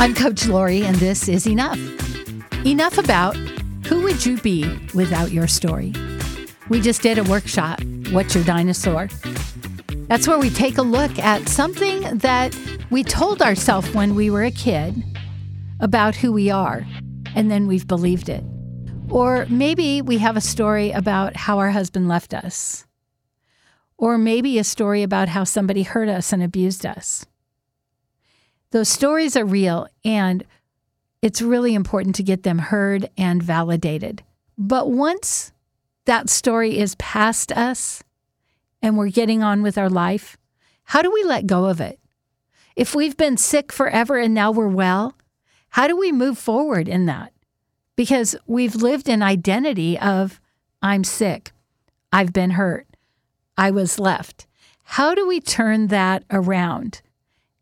I'm Coach Lori, and this is Enough. Enough about who would you be without your story? We just did a workshop, What's Your Dinosaur? That's where we take a look at something that we told ourselves when we were a kid about who we are, and then we've believed it. Or maybe we have a story about how our husband left us. Or maybe a story about how somebody hurt us and abused us. Those stories are real, and it's really important to get them heard and validated. But once that story is past us and we're getting on with our life, how do we let go of it? If we've been sick forever and now we're well, how do we move forward in that? Because we've lived an identity of, I'm sick, I've been hurt, I was left. How do we turn that around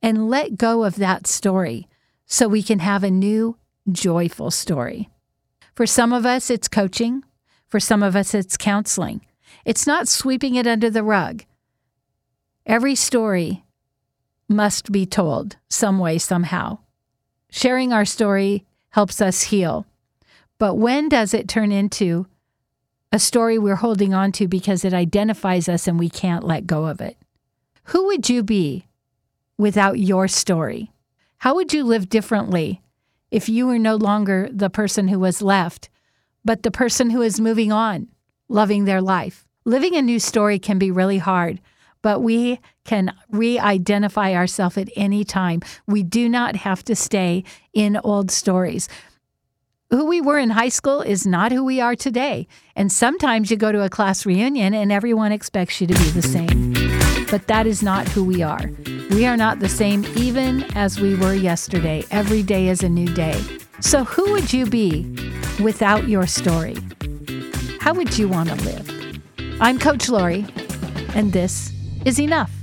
and let go of that story so we can have a new, joyful story? For some of us, it's coaching. For some of us, it's counseling. It's not sweeping it under the rug. Every story must be told some way, somehow. Sharing our story helps us heal. But when does it turn into a story we're holding on to because it identifies us and we can't let go of it? Who would you be without your story? How would you live differently if you were no longer the person who was left, but the person who is moving on, loving their life? Living a new story can be really hard, but we can re identify ourselves at any time. We do not have to stay in old stories. Who we were in high school is not who we are today. And sometimes you go to a class reunion and everyone expects you to be the same. But that is not who we are. We are not the same even as we were yesterday. Every day is a new day. So, who would you be without your story? How would you want to live? I'm Coach Lori, and this is enough.